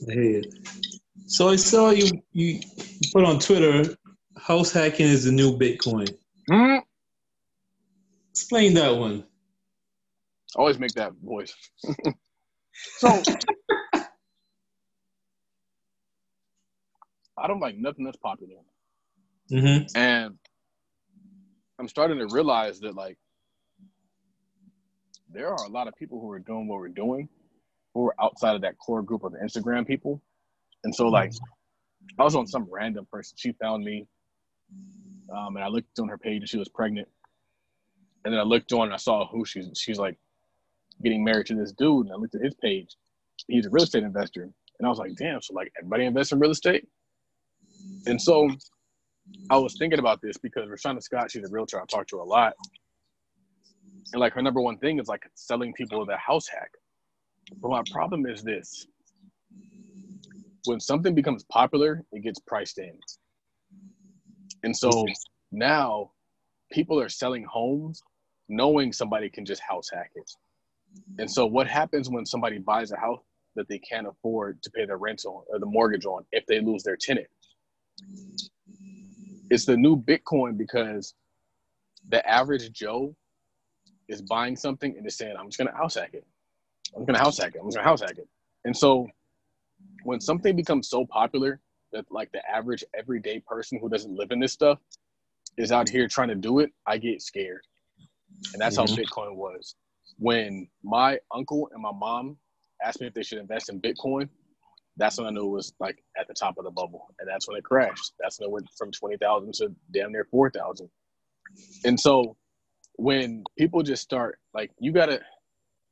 Hey, so I saw you you put on Twitter, house hacking is the new Bitcoin. Mm-hmm. Explain that one. Always make that voice. so I don't like nothing that's popular. Mm-hmm. And I'm starting to realize that like there are a lot of people who are doing what we're doing who are outside of that core group of Instagram people. And so like I was on some random person. She found me. Um, and I looked on her page and she was pregnant. And then I looked on and I saw who she's she's like getting married to this dude. And I looked at his page. He's a real estate investor. And I was like, damn, so like everybody invests in real estate? And so I was thinking about this because Rashana Scott, she's a realtor. I talk to her a lot. And like her number one thing is like selling people the house hack. But my problem is this when something becomes popular, it gets priced in. And so mm-hmm. now people are selling homes knowing somebody can just house hack it. And so what happens when somebody buys a house that they can't afford to pay their rent on or the mortgage on if they lose their tenant? It's the new Bitcoin because the average Joe is buying something and is saying, I'm just gonna house hack it. I'm gonna house hack it. I'm just gonna house hack it. And so when something becomes so popular that like the average everyday person who doesn't live in this stuff is out here trying to do it, I get scared. And that's mm-hmm. how Bitcoin was. When my uncle and my mom asked me if they should invest in Bitcoin, that's when I knew it was like at the top of the bubble, and that's when it crashed. That's when it went from twenty thousand to damn near four thousand. And so, when people just start like, you gotta,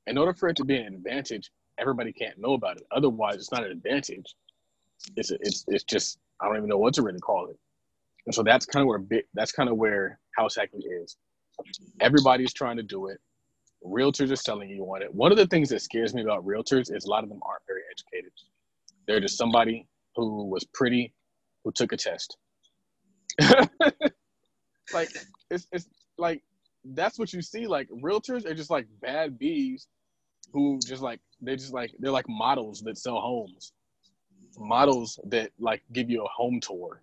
in order for it to be an advantage, everybody can't know about it. Otherwise, it's not an advantage. It's it's it's just I don't even know what to really call it. And so that's kind of where bit that's kind of where house hacking is. Everybody's trying to do it. Realtors are selling you on it. One of the things that scares me about realtors is a lot of them aren't very educated. They're just somebody who was pretty, who took a test. like it's it's like that's what you see. Like realtors are just like bad bees who just like they just like they're like models that sell homes. Models that like give you a home tour.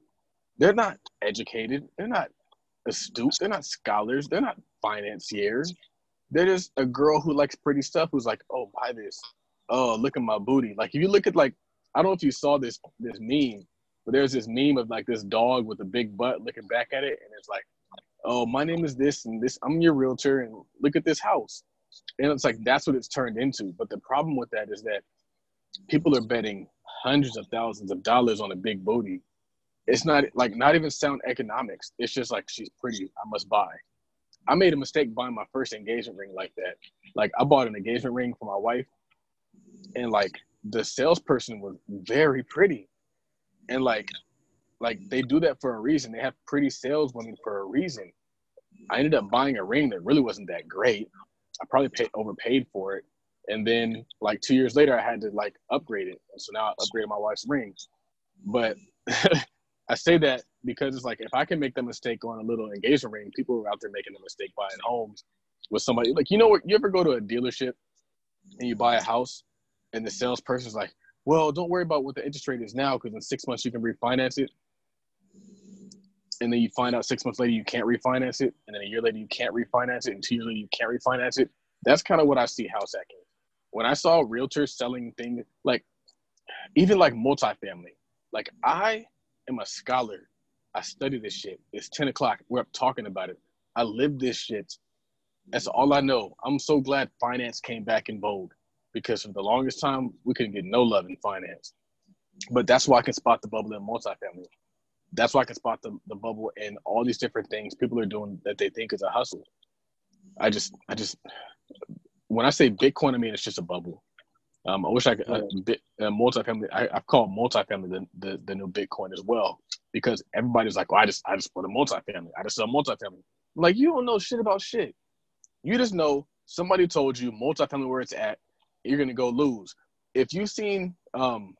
They're not educated. They're not astute. They're not scholars. They're not financiers. They're just a girl who likes pretty stuff who's like, oh, buy this. Oh, look at my booty. Like if you look at like I don't know if you saw this this meme, but there's this meme of like this dog with a big butt looking back at it, and it's like, "Oh, my name is this and this. I'm your realtor, and look at this house." And it's like that's what it's turned into. But the problem with that is that people are betting hundreds of thousands of dollars on a big booty. It's not like not even sound economics. It's just like she's pretty. I must buy. I made a mistake buying my first engagement ring like that. Like I bought an engagement ring for my wife, and like the salesperson was very pretty, and like like they do that for a reason. They have pretty saleswomen for a reason. I ended up buying a ring that really wasn't that great. I probably paid overpaid for it, and then like two years later, I had to like upgrade it. And so now I upgraded my wife's ring. But I say that because it's like if I can make the mistake on a little engagement ring, people are out there making the mistake buying homes with somebody. Like you know what? You ever go to a dealership and you buy a house, and the salesperson's like, "Well, don't worry about what the interest rate is now, because in six months you can refinance it." And then you find out six months later you can't refinance it, and then a year later you can't refinance it, and two years later you can't refinance it. That's kind of what I see house hacking. When I saw realtors selling things like, even like multifamily, like I am a scholar. I study this shit. It's 10 o'clock. We're up talking about it. I live this shit. That's all I know. I'm so glad finance came back in vogue because for the longest time we couldn't get no love in finance. But that's why I can spot the bubble in multifamily. That's why I can spot the, the bubble in all these different things people are doing that they think is a hustle. I just I just when I say Bitcoin, I mean it's just a bubble. Um, I wish I could uh, bit, uh, multifamily. I, I call multifamily the, the, the new Bitcoin as well because everybody's like, well, I just I just put a multifamily. I just sell multifamily. I'm like you don't know shit about shit. You just know somebody told you multifamily where it's at. You're gonna go lose. If you've seen um,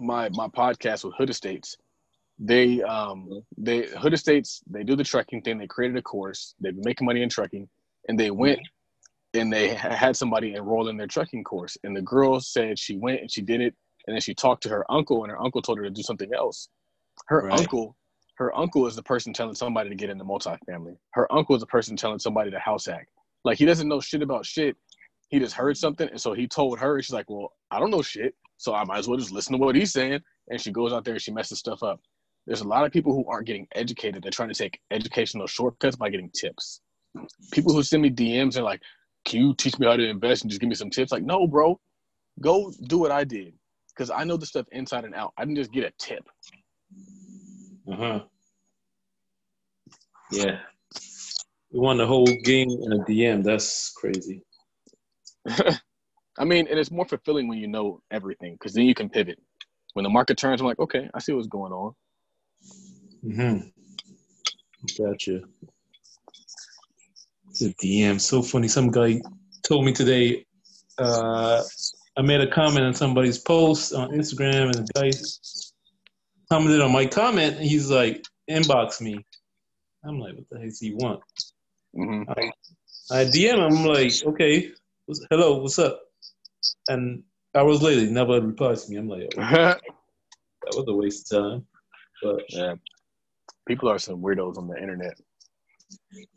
my my podcast with Hood Estates, they um they Hood Estates they do the trucking thing. They created a course. They've been making money in trucking, and they went and they had somebody enroll in their trucking course. And the girl said she went and she did it, and then she talked to her uncle, and her uncle told her to do something else. Her right. uncle, her uncle is the person telling somebody to get into multifamily. Her uncle is the person telling somebody to house hack. Like he doesn't know shit about shit. He just heard something, and so he told her. She's like, "Well, I don't know shit, so I might as well just listen to what he's saying." And she goes out there and she messes stuff up. There's a lot of people who aren't getting educated. They're trying to take educational shortcuts by getting tips. People who send me DMs are like, can you teach me how to invest and just give me some tips? Like, no, bro, go do what I did because I know the stuff inside and out. I didn't just get a tip. Uh huh. Yeah. You won the whole game in a DM. That's crazy. I mean, and it's more fulfilling when you know everything because then you can pivot. When the market turns, I'm like, okay, I see what's going on. Mm-hmm. Gotcha. The DM, so funny. Some guy told me today. Uh, I made a comment on somebody's post on Instagram, and the guy commented on my comment, and he's like, "Inbox me." I'm like, "What the heck do you want?" Mm-hmm. I, I DM. I'm like, "Okay, what's, hello, what's up?" And hours later, he never replied to me. I'm like, oh, "That was a waste of time." But yeah, people are some weirdos on the internet.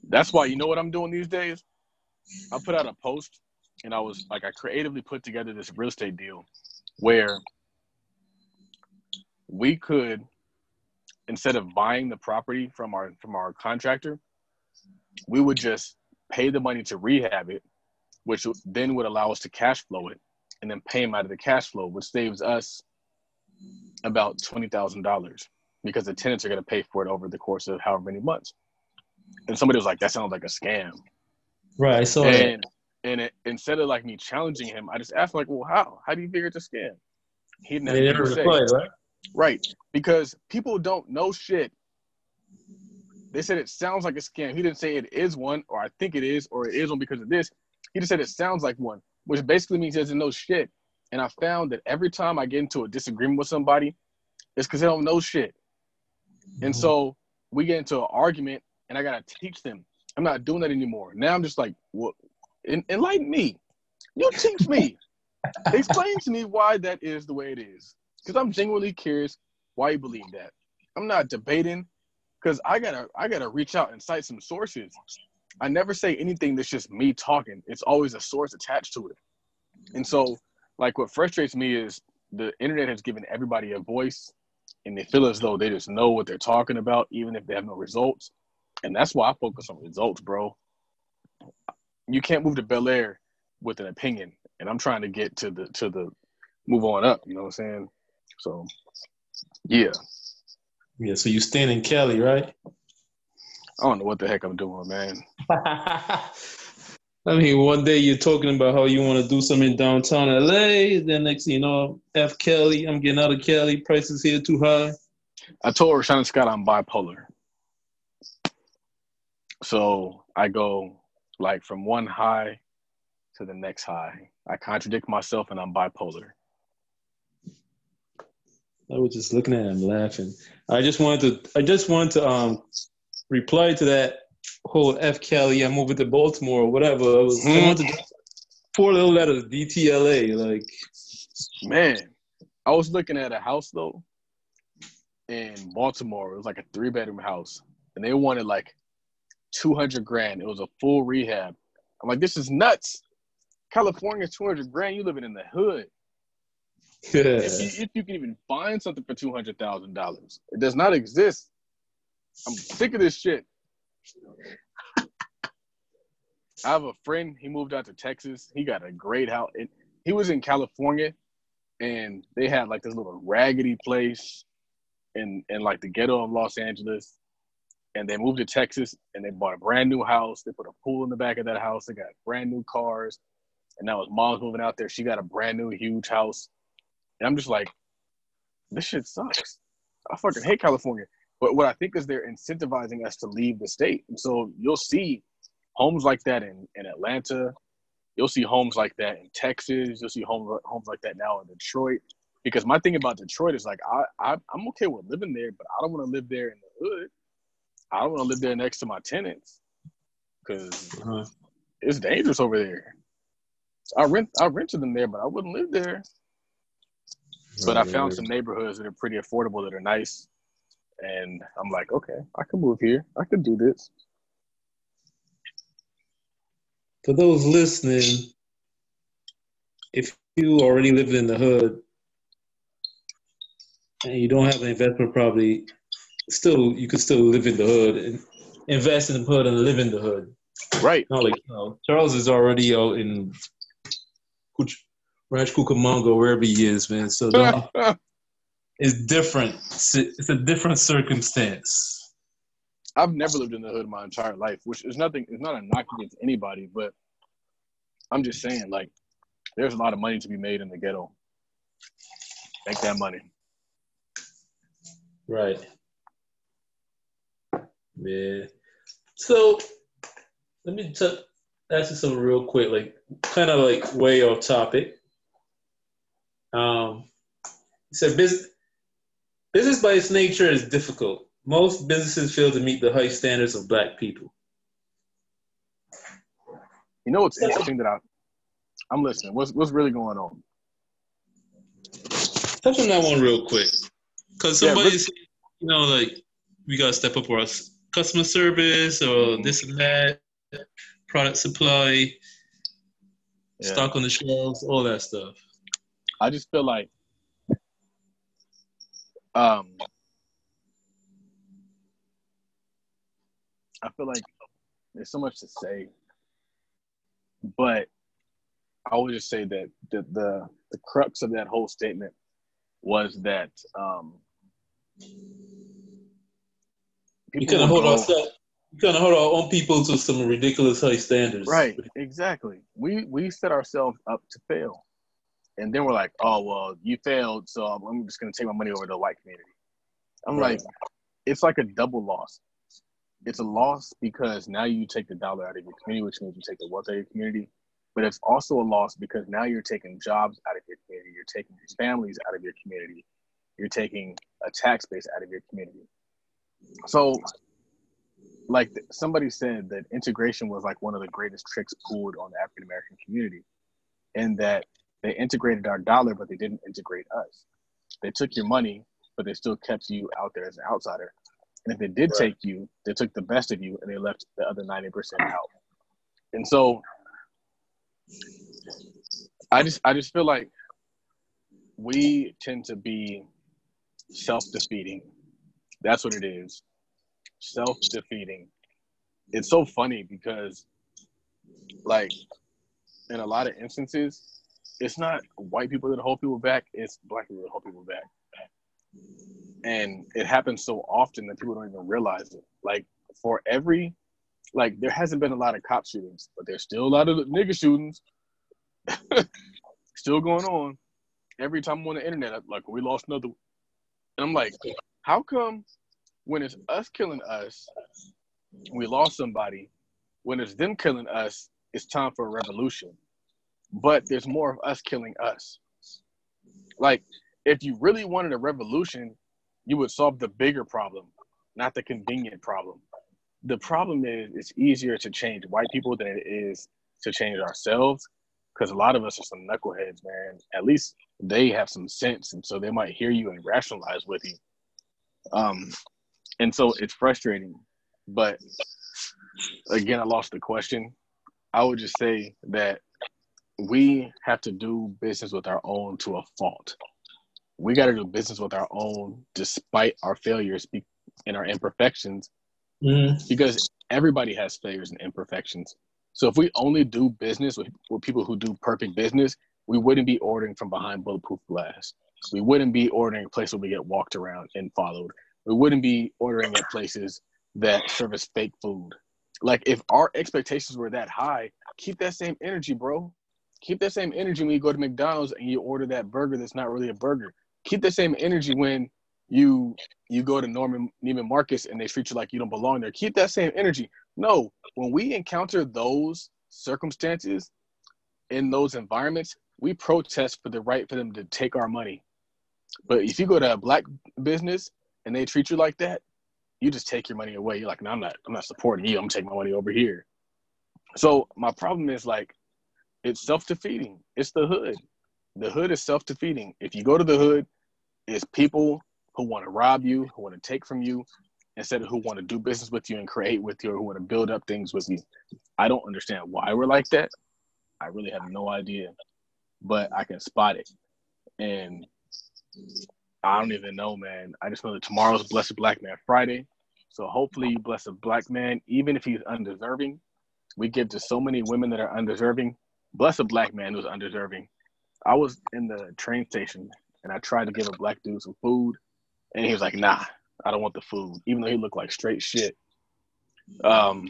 That's why you know what I'm doing these days. I put out a post, and I was like, I creatively put together this real estate deal where we could, instead of buying the property from our from our contractor, we would just pay the money to rehab it, which then would allow us to cash flow it, and then pay him out of the cash flow, which saves us about twenty thousand dollars because the tenants are going to pay for it over the course of however many months and somebody was like, "That sounds like a scam." Right. So and and it, instead of like me challenging him, I just asked him like, "Well, how? How do you figure it's a scam?" He never, never replied, right? Right, because people don't know shit. They said it sounds like a scam. He didn't say it is one, or I think it is, or it is one because of this. He just said it sounds like one, which basically means he doesn't know shit. And I found that every time I get into a disagreement with somebody, it's because they don't know shit. And mm-hmm. so we get into an argument and I gotta teach them. I'm not doing that anymore. Now I'm just like, what? enlighten me. You teach me. Explain to me why that is the way it is. Because I'm genuinely curious why you believe that. I'm not debating because I gotta I gotta reach out and cite some sources. I never say anything that's just me talking. It's always a source attached to it. And so, like, what frustrates me is the internet has given everybody a voice, and they feel as though they just know what they're talking about, even if they have no results. And that's why I focus on results, bro. You can't move to Bel Air with an opinion. And I'm trying to get to the to the move on up, you know what I'm saying? So yeah. Yeah, so you stand in Cali, right? I don't know what the heck I'm doing, man. I mean, one day you're talking about how you want to do something in downtown LA. Then next thing you know, F Cali, I'm getting out of Cali. Prices here too high. I told Rashawn Scott I'm bipolar. So I go like from one high to the next high. I contradict myself and I'm bipolar. I was just looking at him laughing. I just wanted to I just wanted to um reply to that whole F Cali, I'm moving to Baltimore or whatever. I was mm-hmm. To four little letters, DTLA, like man. I was looking at a house though in Baltimore. It was like a three bedroom house. And they wanted like two hundred grand. It was a full rehab. I'm like, this is nuts. California, two hundred grand. You living in the hood. Yeah. If, you, if you can even find something for two hundred thousand dollars, it does not exist. I'm sick of this shit. I have a friend. He moved out to Texas. He got a great house. He was in California, and they had like this little raggedy place in in like the ghetto of Los Angeles and they moved to Texas and they bought a brand new house. They put a pool in the back of that house. They got brand new cars. And now his mom's moving out there. She got a brand new huge house. And I'm just like, this shit sucks. I fucking hate California. But what I think is they're incentivizing us to leave the state. And so you'll see homes like that in, in Atlanta. You'll see homes like that in Texas. You'll see homes, homes like that now in Detroit. Because my thing about Detroit is like, I, I, I'm okay with living there, but I don't want to live there in the hood. I don't want to live there next to my tenants because uh-huh. it's dangerous over there. I rent I rented them there, but I wouldn't live there. But I found some neighborhoods that are pretty affordable that are nice, and I'm like, okay, I can move here. I can do this. For those listening, if you already live in the hood and you don't have an investment property, still you could still live in the hood and invest in the hood and live in the hood. Right. Not like you know, Charles is already out in Rancho Cucamonga, wherever he is, man. So it's different. It's a different circumstance. I've never lived in the hood my entire life, which is nothing. It's not a knock against anybody, but I'm just saying, like, there's a lot of money to be made in the ghetto. Make that money. Right. Yeah. So let me t- ask you something real quick, like kind of like way off topic. Um, so business business by its nature is difficult. Most businesses fail to meet the high standards of black people. You know what's interesting that I I'm listening. What's what's really going on? Touch on that one real quick, because somebody's yeah, you know like we gotta step up our customer service or mm-hmm. this and that, product supply, yeah. stock on the shelves, all that stuff. I just feel like um I feel like there's so much to say, but I would just say that the the, the crux of that whole statement was that um, we couldn't hold ourselves. We couldn't hold our own people to some ridiculous high standards. Right. Exactly. We we set ourselves up to fail, and then we're like, oh well, you failed, so I'm just gonna take my money over to the white community. I'm right. like, it's like a double loss. It's a loss because now you take the dollar out of your community, which means you take the wealth out of your community. But it's also a loss because now you're taking jobs out of your community, you're taking families out of your community, you're taking a tax base out of your community. So, like somebody said that integration was like one of the greatest tricks pulled on the African American community, and that they integrated our dollar, but they didn't integrate us. They took your money, but they still kept you out there as an outsider. And if they did right. take you, they took the best of you and they left the other 90% out. And so I just I just feel like we tend to be self-defeating that's what it is. Self defeating. It's so funny because, like, in a lot of instances, it's not white people that hold people back, it's black people that hold people back. And it happens so often that people don't even realize it. Like, for every like there hasn't been a lot of cop shootings, but there's still a lot of nigga shootings still going on. Every time I'm on the internet, I'm like we lost another, and I'm like, how come when it's us killing us, we lost somebody? When it's them killing us, it's time for a revolution. But there's more of us killing us. Like, if you really wanted a revolution, you would solve the bigger problem, not the convenient problem. The problem is it's easier to change white people than it is to change ourselves because a lot of us are some knuckleheads, man. At least they have some sense, and so they might hear you and rationalize with you. Um, and so it's frustrating. But again, I lost the question. I would just say that we have to do business with our own to a fault. We got to do business with our own despite our failures and our imperfections mm. because everybody has failures and imperfections. So if we only do business with, with people who do perfect business, we wouldn't be ordering from behind bulletproof glass. We wouldn't be ordering a place where we get walked around and followed. We wouldn't be ordering at places that service fake food. Like if our expectations were that high, keep that same energy, bro keep that same energy when you go to McDonald's and you order that burger that's not really a burger. Keep the same energy when you you go to Norman Neiman Marcus and they treat you like you don't belong there. Keep that same energy. No, when we encounter those circumstances in those environments, we protest for the right for them to take our money. But if you go to a black business and they treat you like that, you just take your money away. You're like, no, I'm not. I'm not supporting you. I'm taking my money over here. So my problem is like it's self-defeating. It's the hood. The hood is self-defeating. If you go to the hood, it's people who want to rob you, who want to take from you, instead of who want to do business with you and create with you or who want to build up things with you. I don't understand why we're like that. I really have no idea. But I can spot it. And I don't even know, man. I just know that tomorrow's Blessed Black Man Friday. So hopefully you bless a black man, even if he's undeserving. We give to so many women that are undeserving bless a black man who's undeserving. I was in the train station and I tried to give a black dude some food, and he was like, "Nah, I don't want the food," even though he looked like straight shit. Um,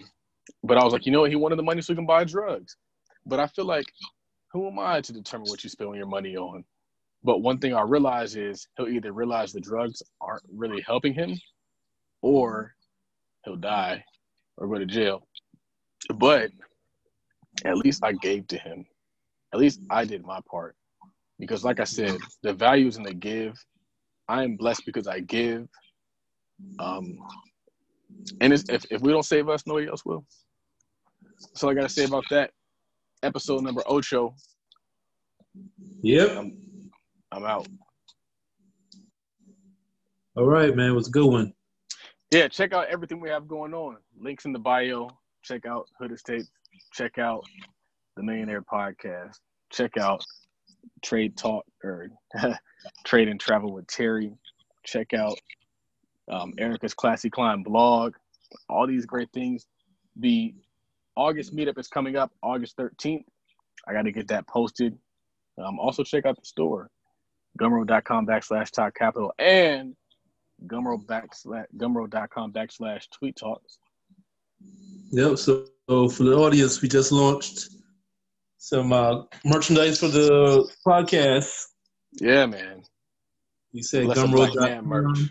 but I was like, you know what? He wanted the money so he can buy drugs. But I feel like, who am I to determine what you spend your money on? But one thing I realize is he'll either realize the drugs aren't really helping him, or he'll die or go to jail. But at least I gave to him. At least I did my part. Because, like I said, the value is in the give. I am blessed because I give. Um, and if, if we don't save us, nobody else will. So I got to say about that. Episode number Ocho. Yep. I'm, I'm out. All right, man. It was a good one. Yeah, check out everything we have going on. Links in the bio. Check out Hood Estate check out the Millionaire Podcast. Check out Trade Talk or Trade and Travel with Terry. Check out um, Erica's Classy Climb blog. All these great things. The August meetup is coming up August 13th. I got to get that posted. Um, also, check out the store, gumroad.com backslash talk capital and gumroad backslash gumroad.com backslash tweet talks. Yep. So so for the audience, we just launched some uh, merchandise for the podcast. Yeah, man. You said gumroad.com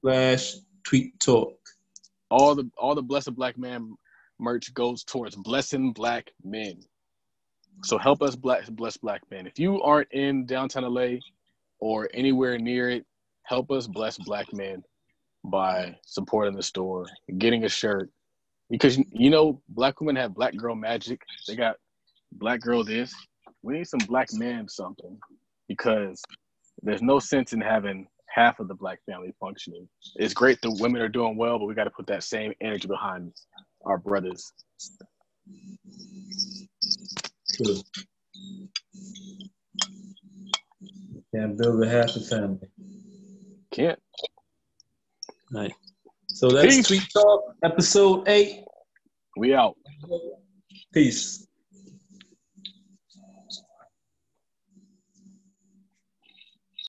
slash tweet talk. All the all the blessed black man merch goes towards blessing black men. So help us bless bless black men. If you aren't in downtown LA or anywhere near it, help us bless black men by supporting the store, getting a shirt, because you know black women have black girl magic. They got black girl this. We need some black man something because there's no sense in having half of the black family functioning. It's great the women are doing well, but we got to put that same energy behind our brothers. True. Can't build a half a family. Can't. Nice. So that's Peace. Tweet Talk, episode eight. We out. Peace.